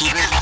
keep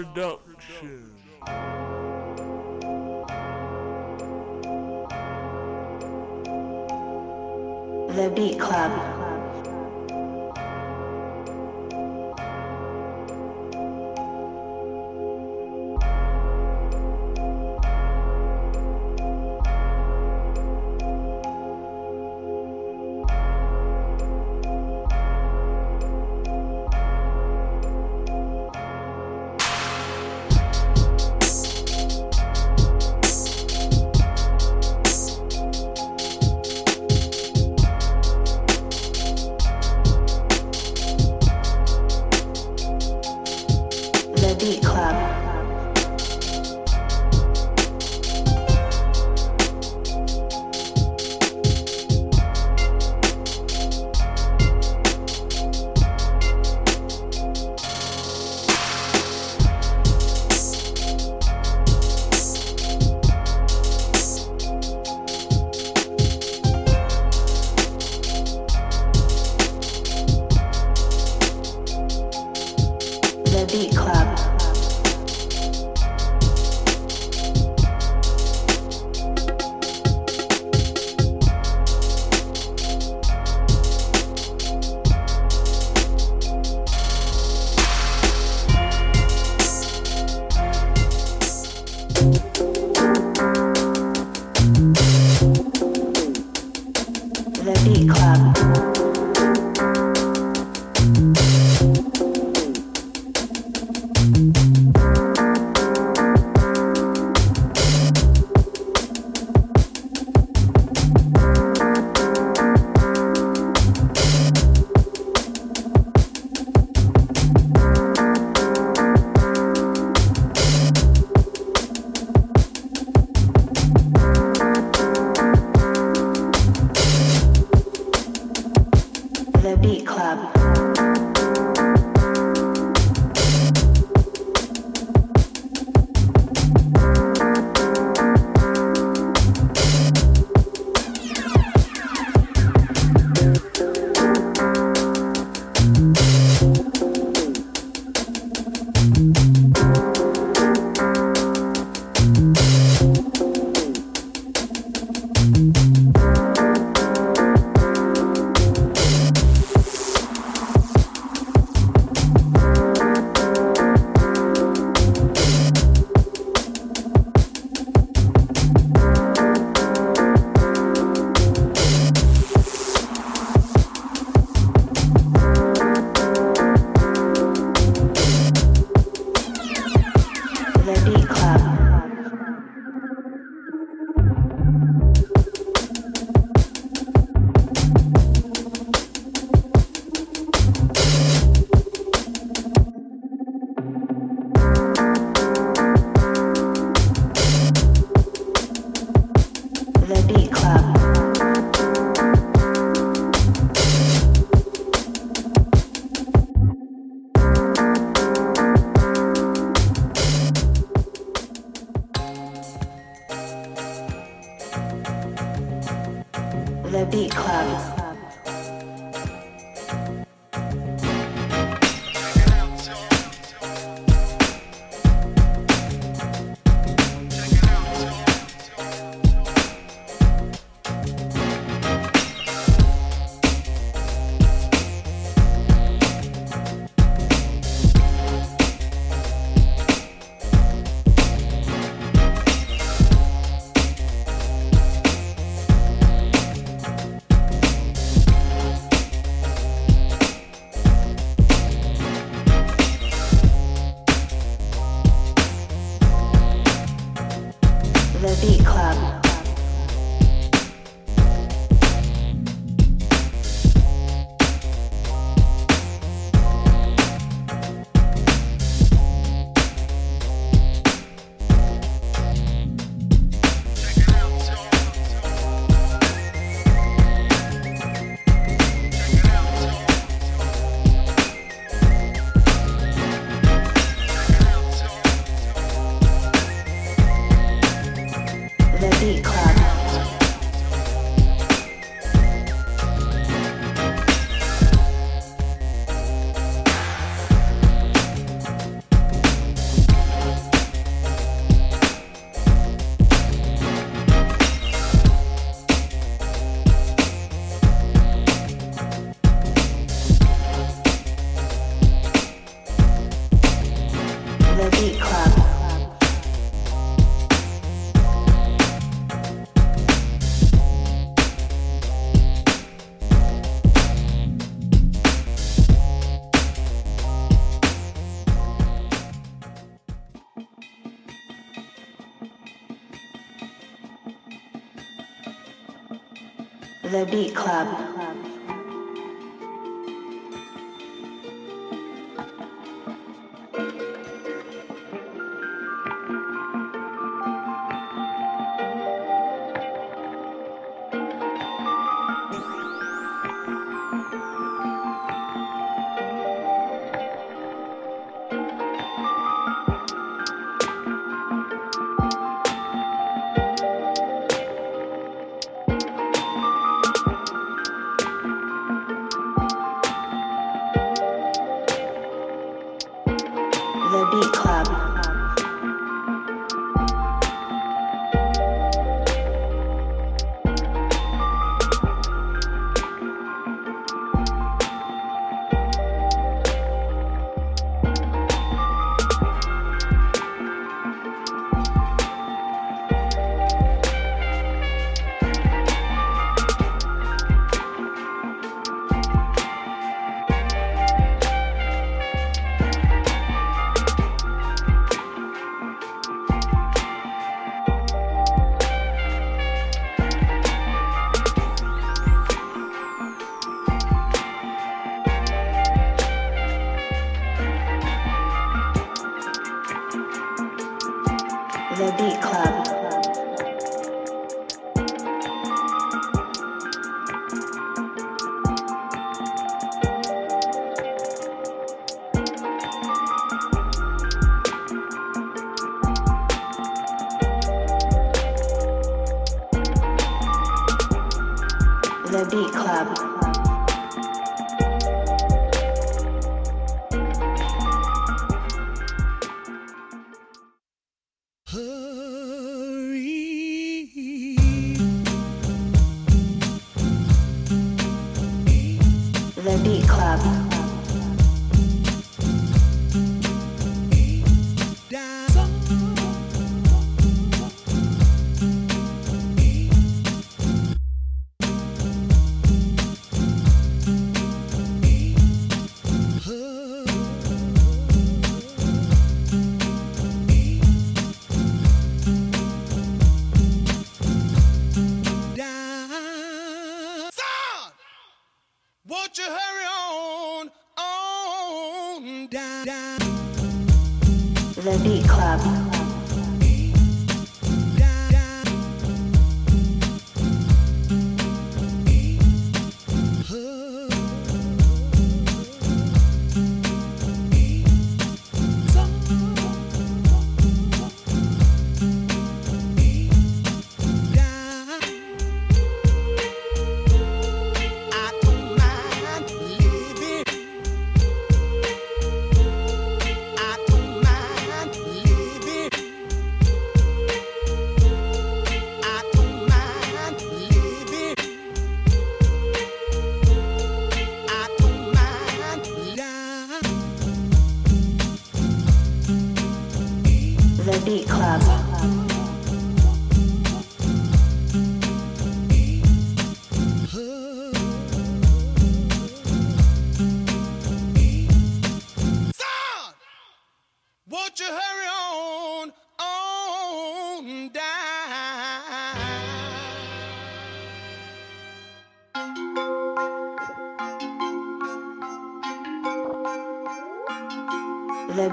Production. The Beat Club.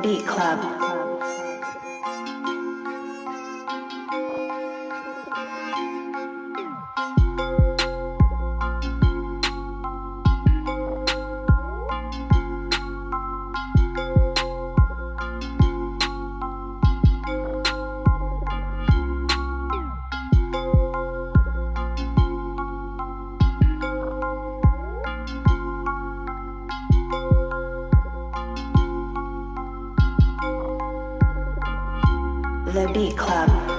Beat Club. The Beat Club.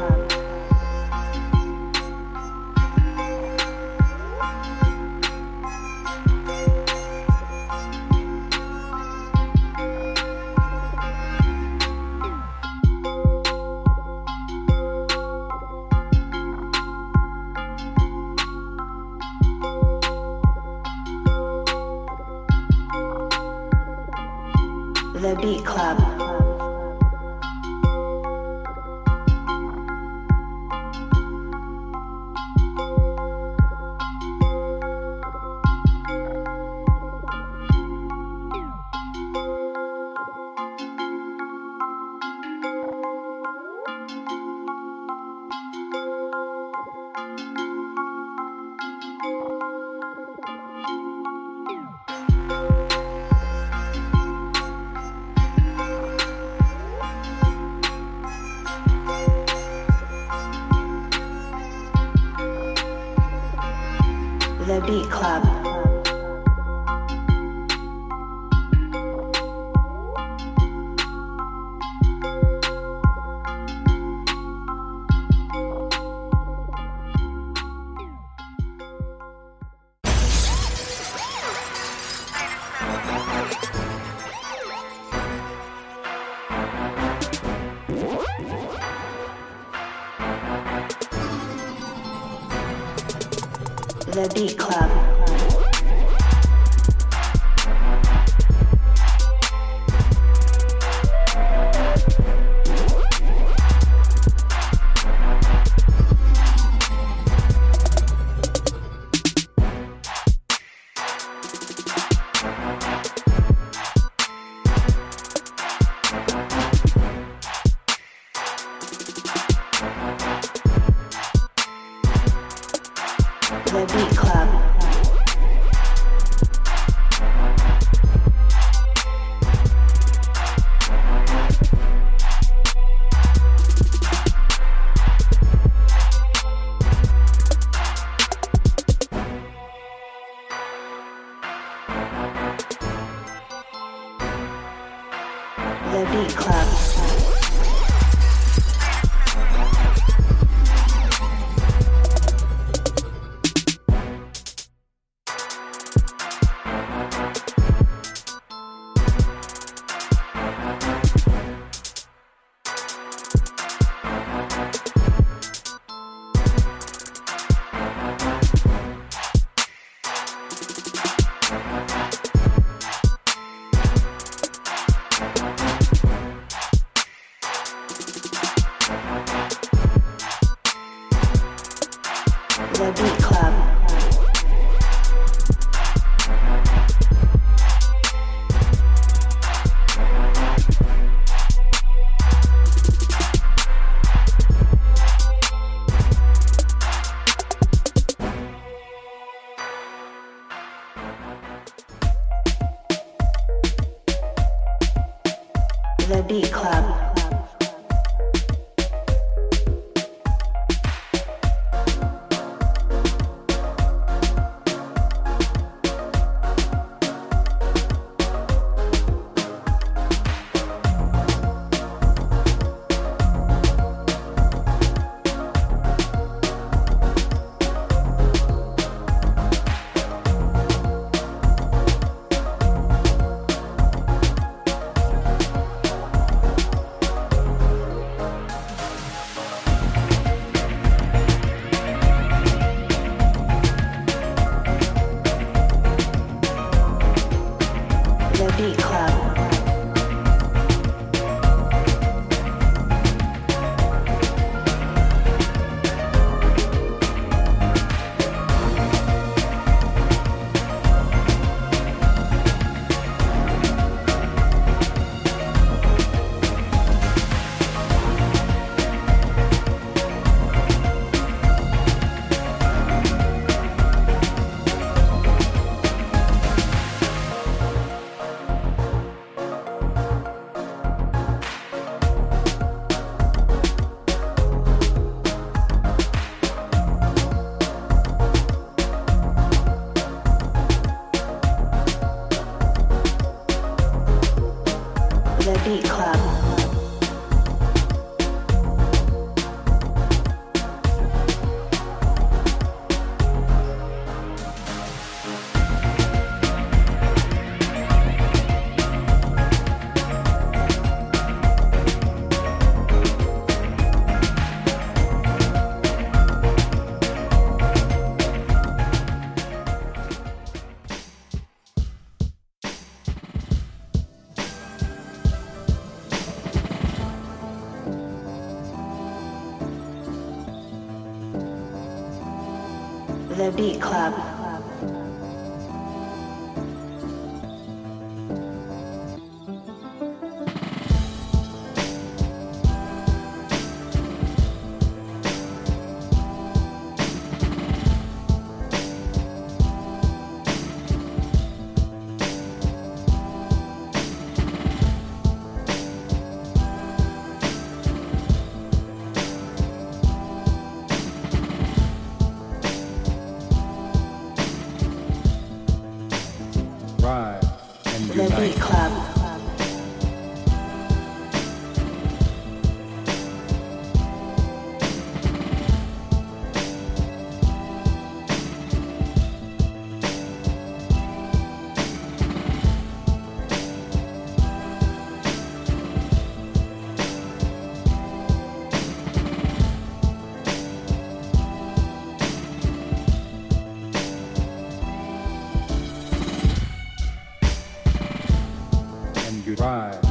The Beat Club. And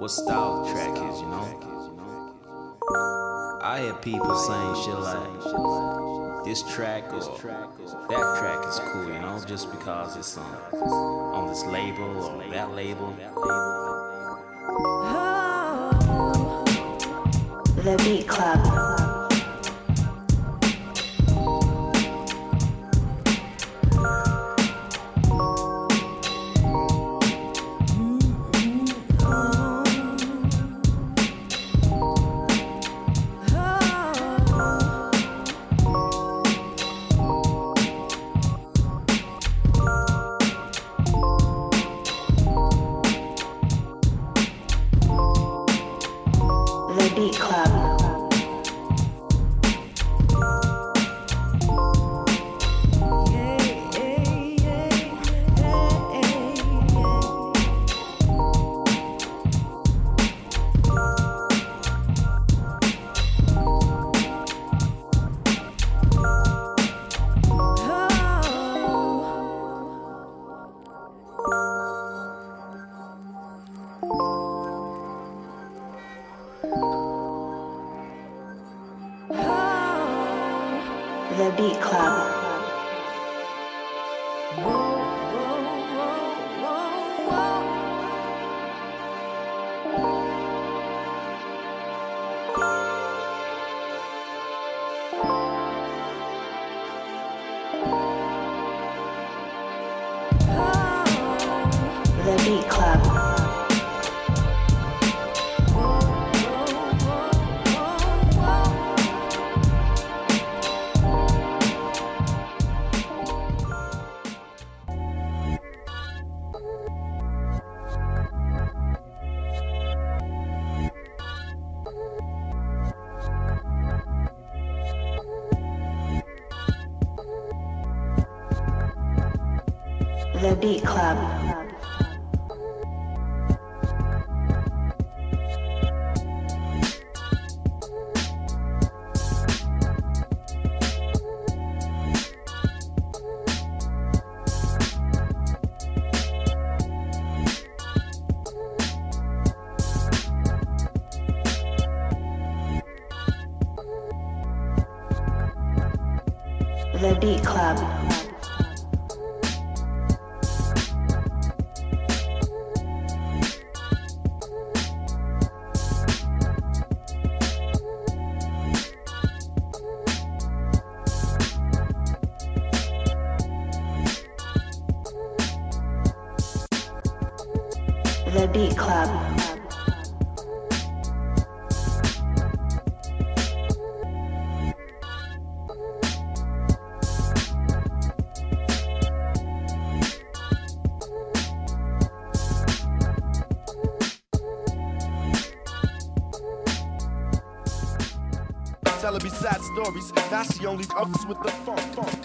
what style track is, you know? I hear people saying shit like this track or that track is cool, you know, just because it's on, on this label or that label. The Beat Club. The Beat Club. Stories. She only ups with the funk, funk.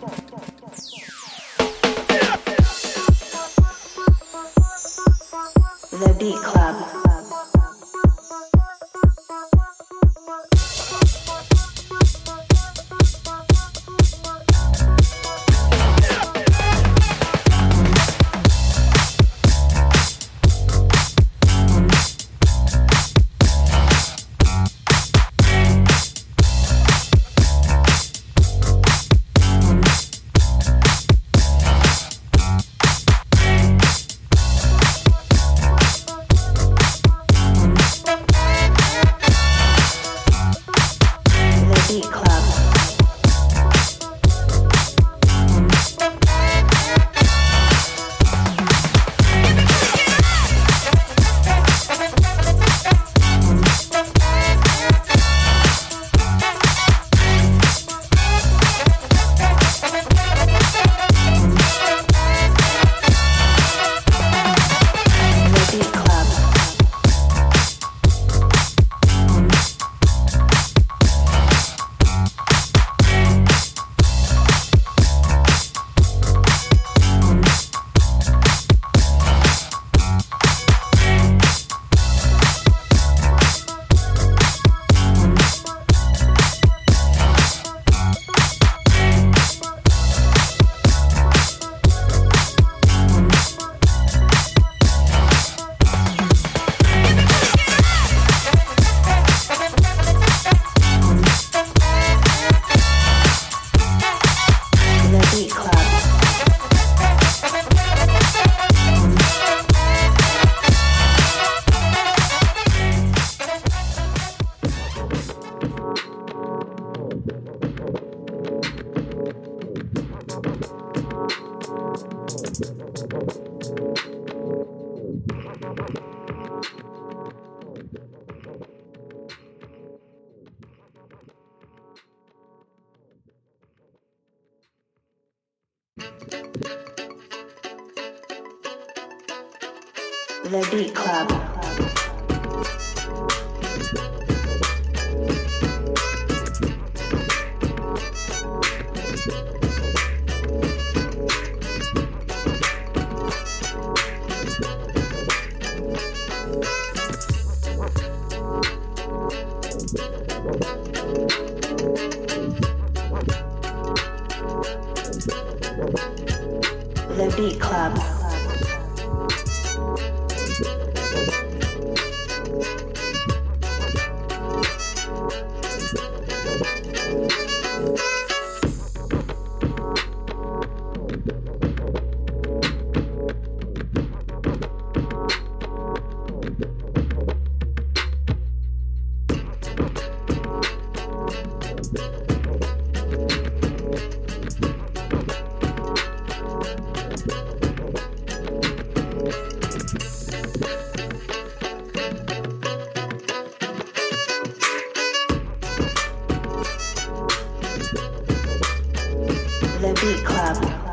Beat Club.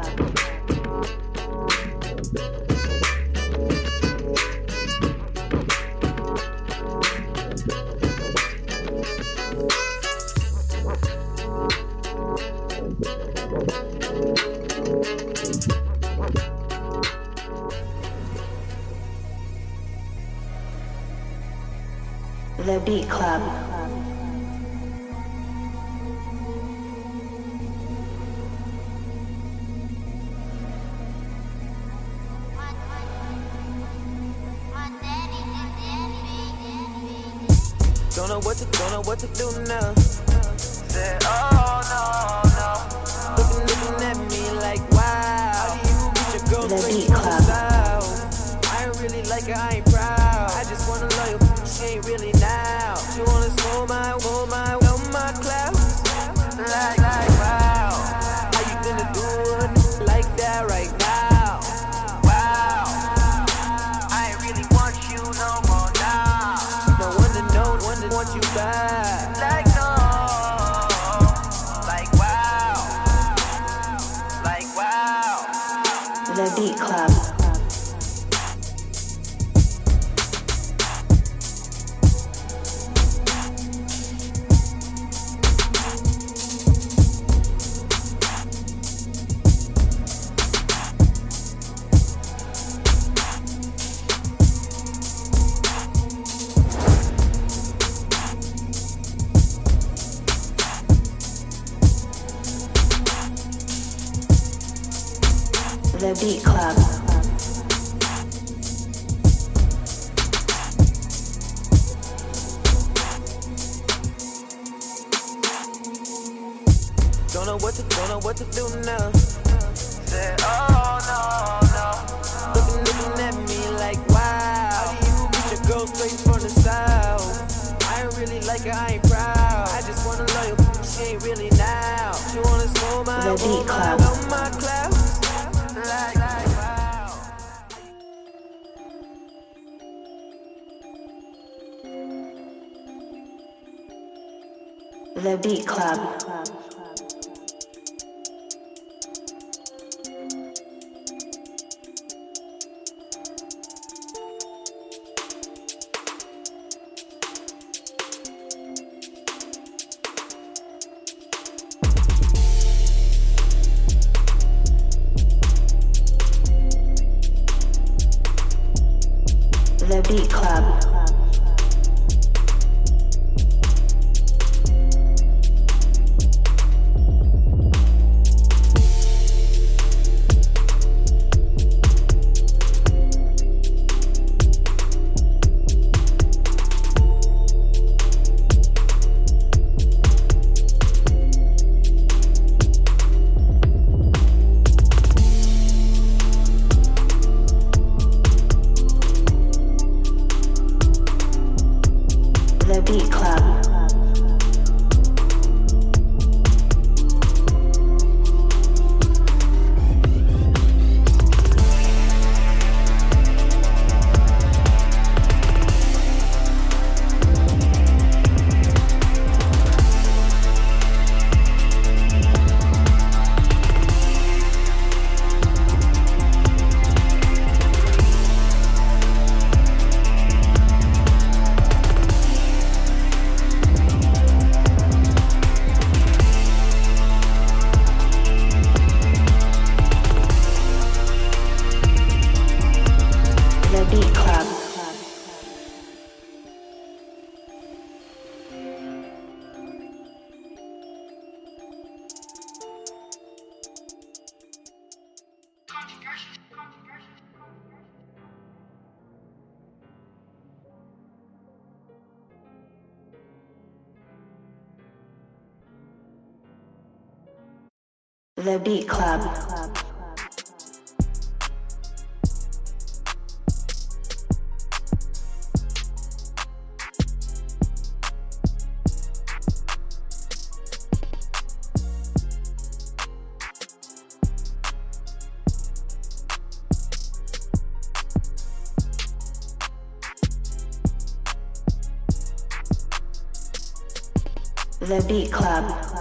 The Beat Club.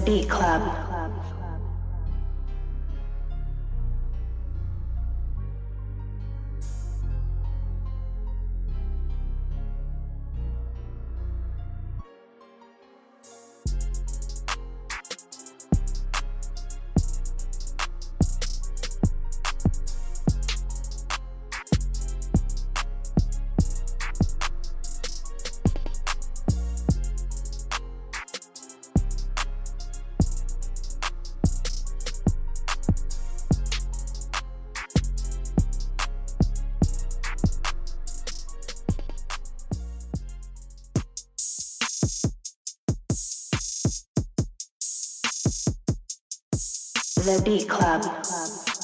The Beat Club. The Beat Club.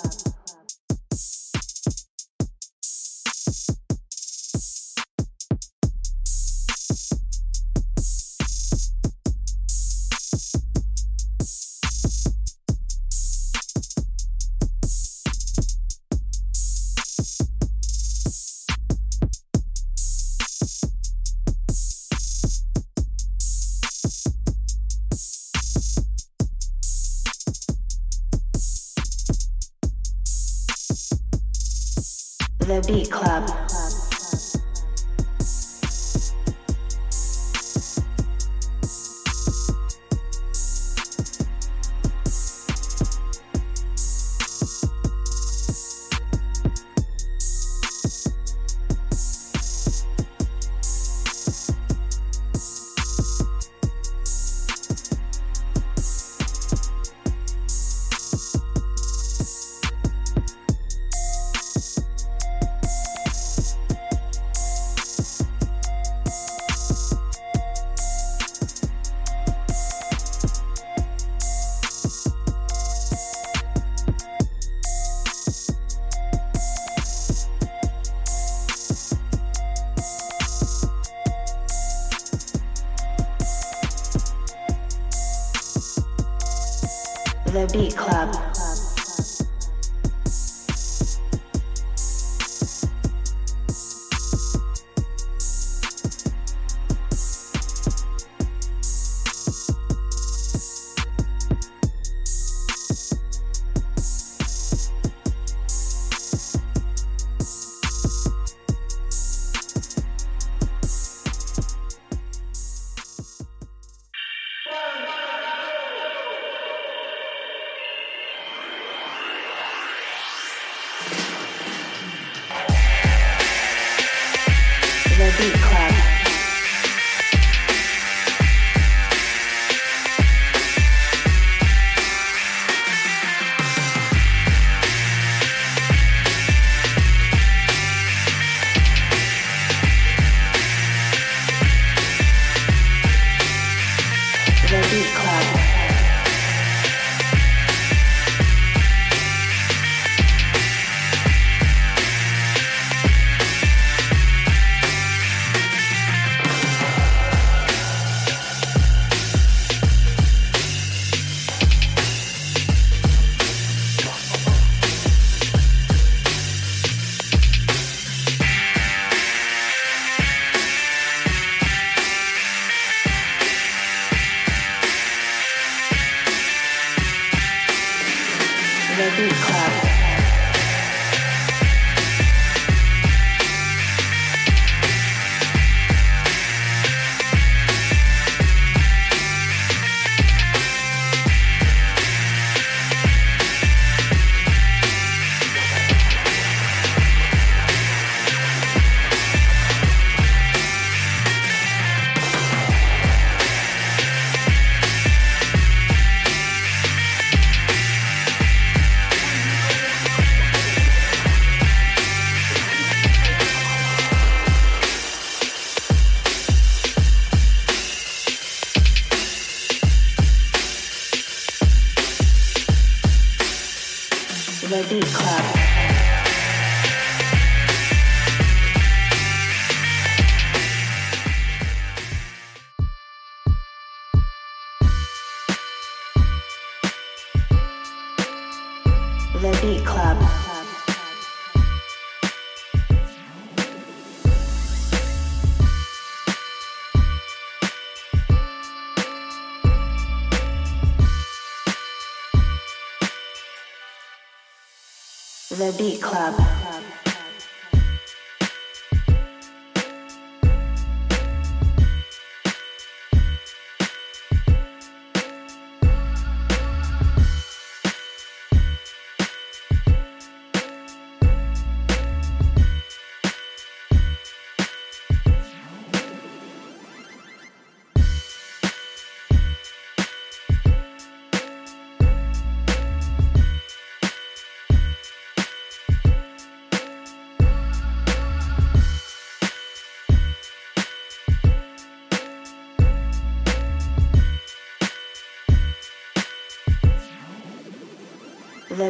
Beat Club.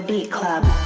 Beat Club.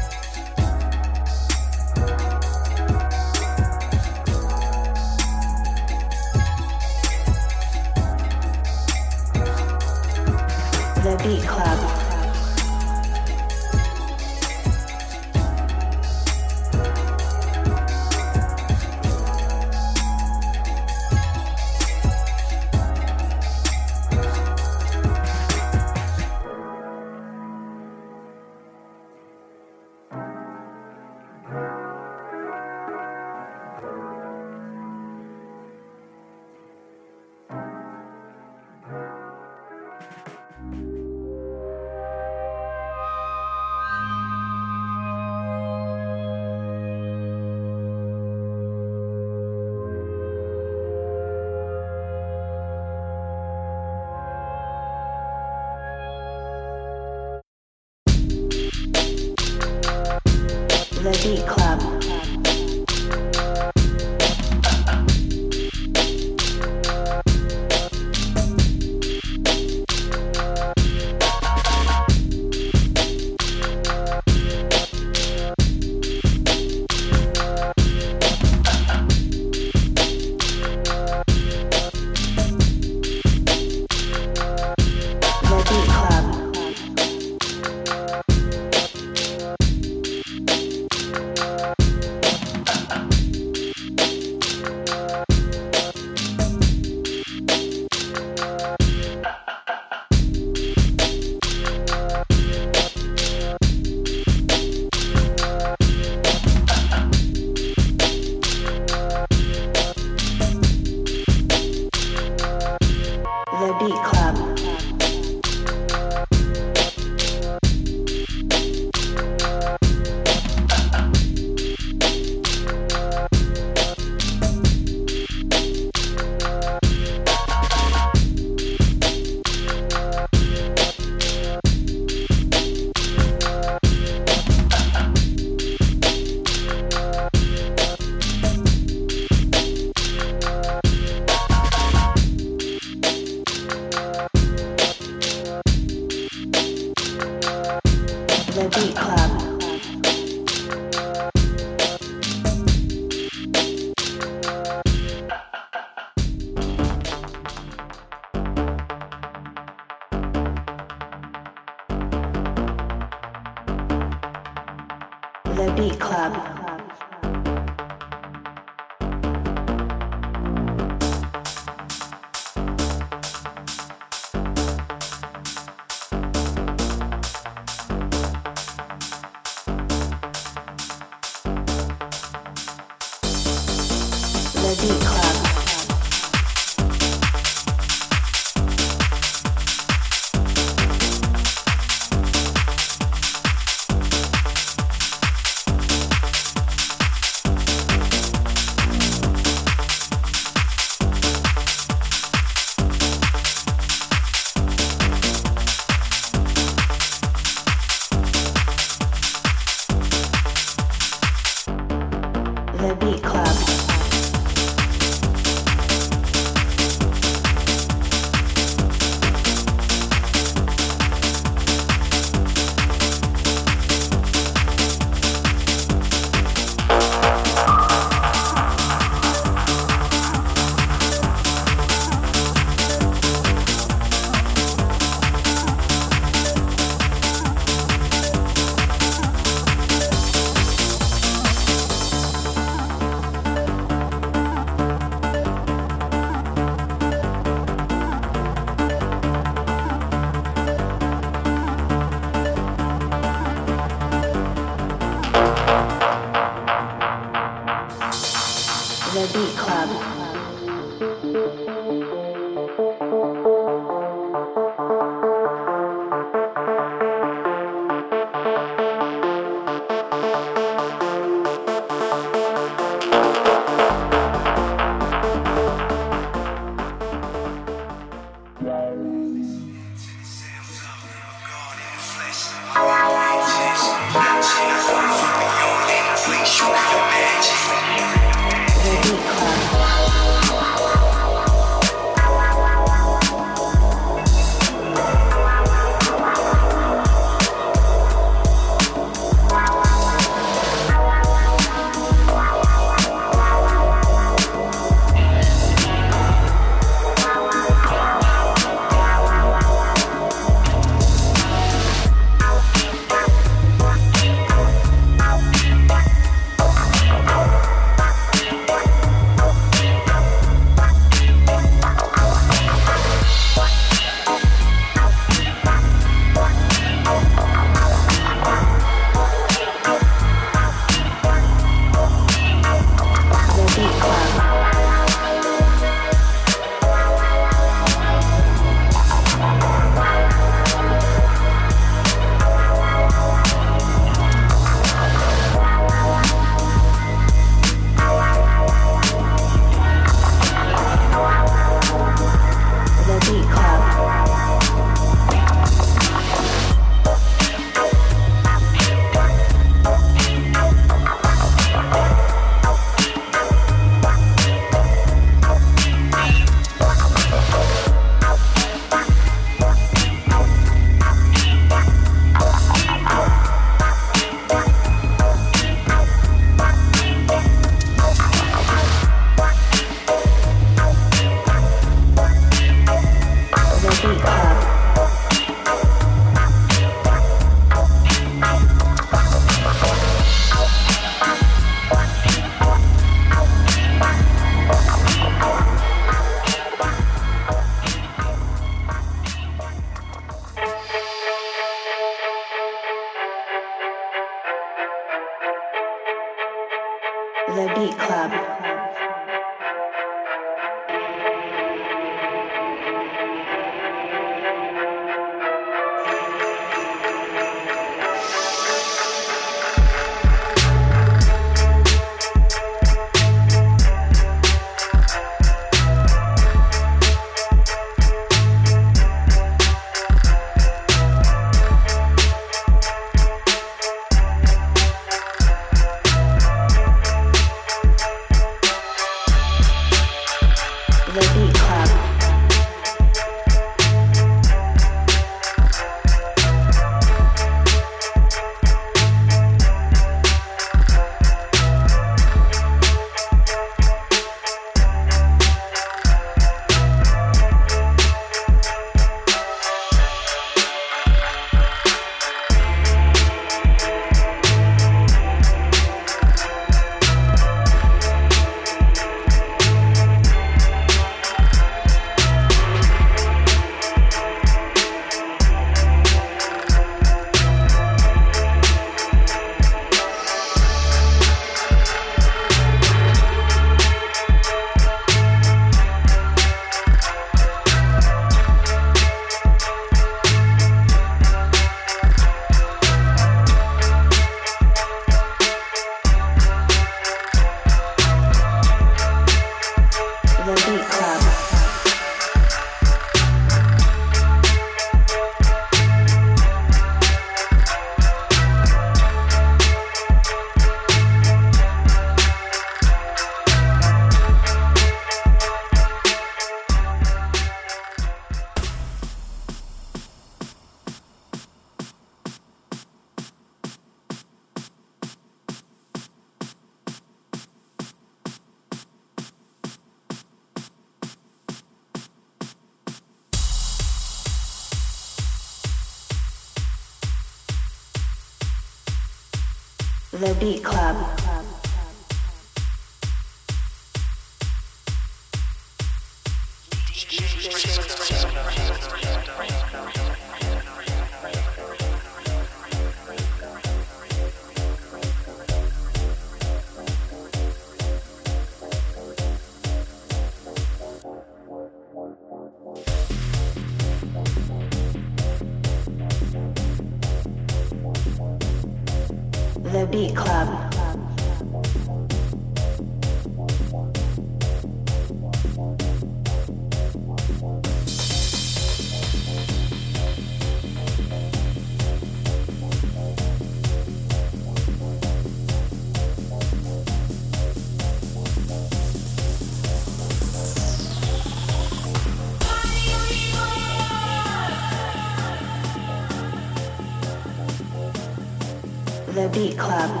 Beat Club.